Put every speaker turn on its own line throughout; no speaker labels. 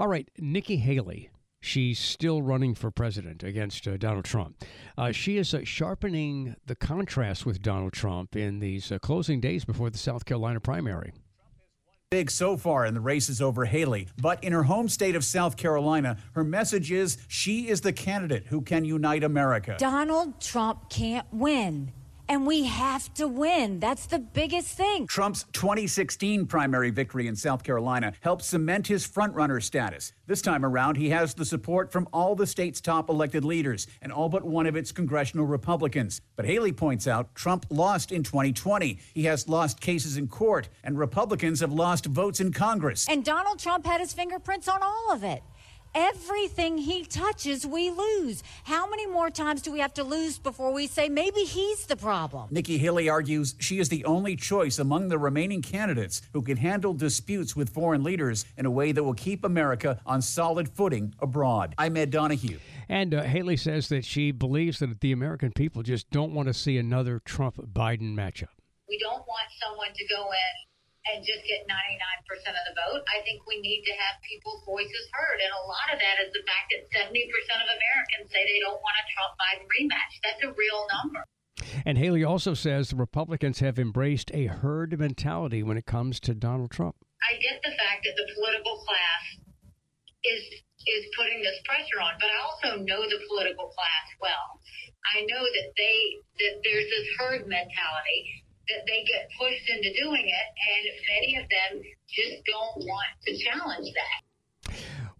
All right, Nikki Haley. She's still running for president against uh, Donald Trump. Uh, she is uh, sharpening the contrast with Donald Trump in these uh, closing days before the South Carolina primary
big so far in the races over Haley. But in her home state of South Carolina, her message is she is the candidate who can unite America.
Donald Trump can't win and we have to win. That's the biggest thing.
Trump's 2016 primary victory in South Carolina helped cement his frontrunner status. This time around, he has the support from all the state's top elected leaders and all but one of its congressional Republicans. But Haley points out Trump lost in 2020. He has lost cases in court, and Republicans have lost votes in Congress.
And Donald Trump had his fingerprints on all of it. Everything he touches, we lose. How many more times do we have to lose before we say maybe he's the problem?
Nikki Haley argues she is the only choice among the remaining candidates who can handle disputes with foreign leaders in a way that will keep America on solid footing abroad. I'm Ed Donahue.
And uh, Haley says that she believes that the American people just don't want to see another Trump Biden matchup.
We don't want someone to go in and just get 99% of the vote. I think we need to have people's voices heard. And a lot of that is the fact that 70% of Americans say they don't want a Trump Biden rematch. That's a real number.
And Haley also says the Republicans have embraced a herd mentality when it comes to Donald Trump.
I get the fact that the political class is is putting this pressure on, but I also know the political class well. I know that they that there's this herd mentality that they get pushed into doing it, and many of them just don't want to challenge that.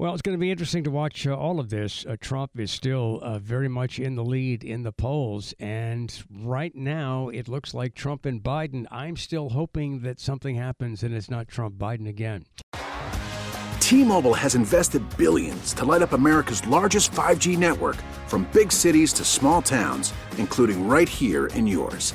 Well, it's going to be interesting to watch uh, all of this. Uh, Trump is still uh, very much in the lead in the polls. And right now, it looks like Trump and Biden. I'm still hoping that something happens and it's not Trump Biden again.
T Mobile has invested billions to light up America's largest 5G network from big cities to small towns, including right here in yours.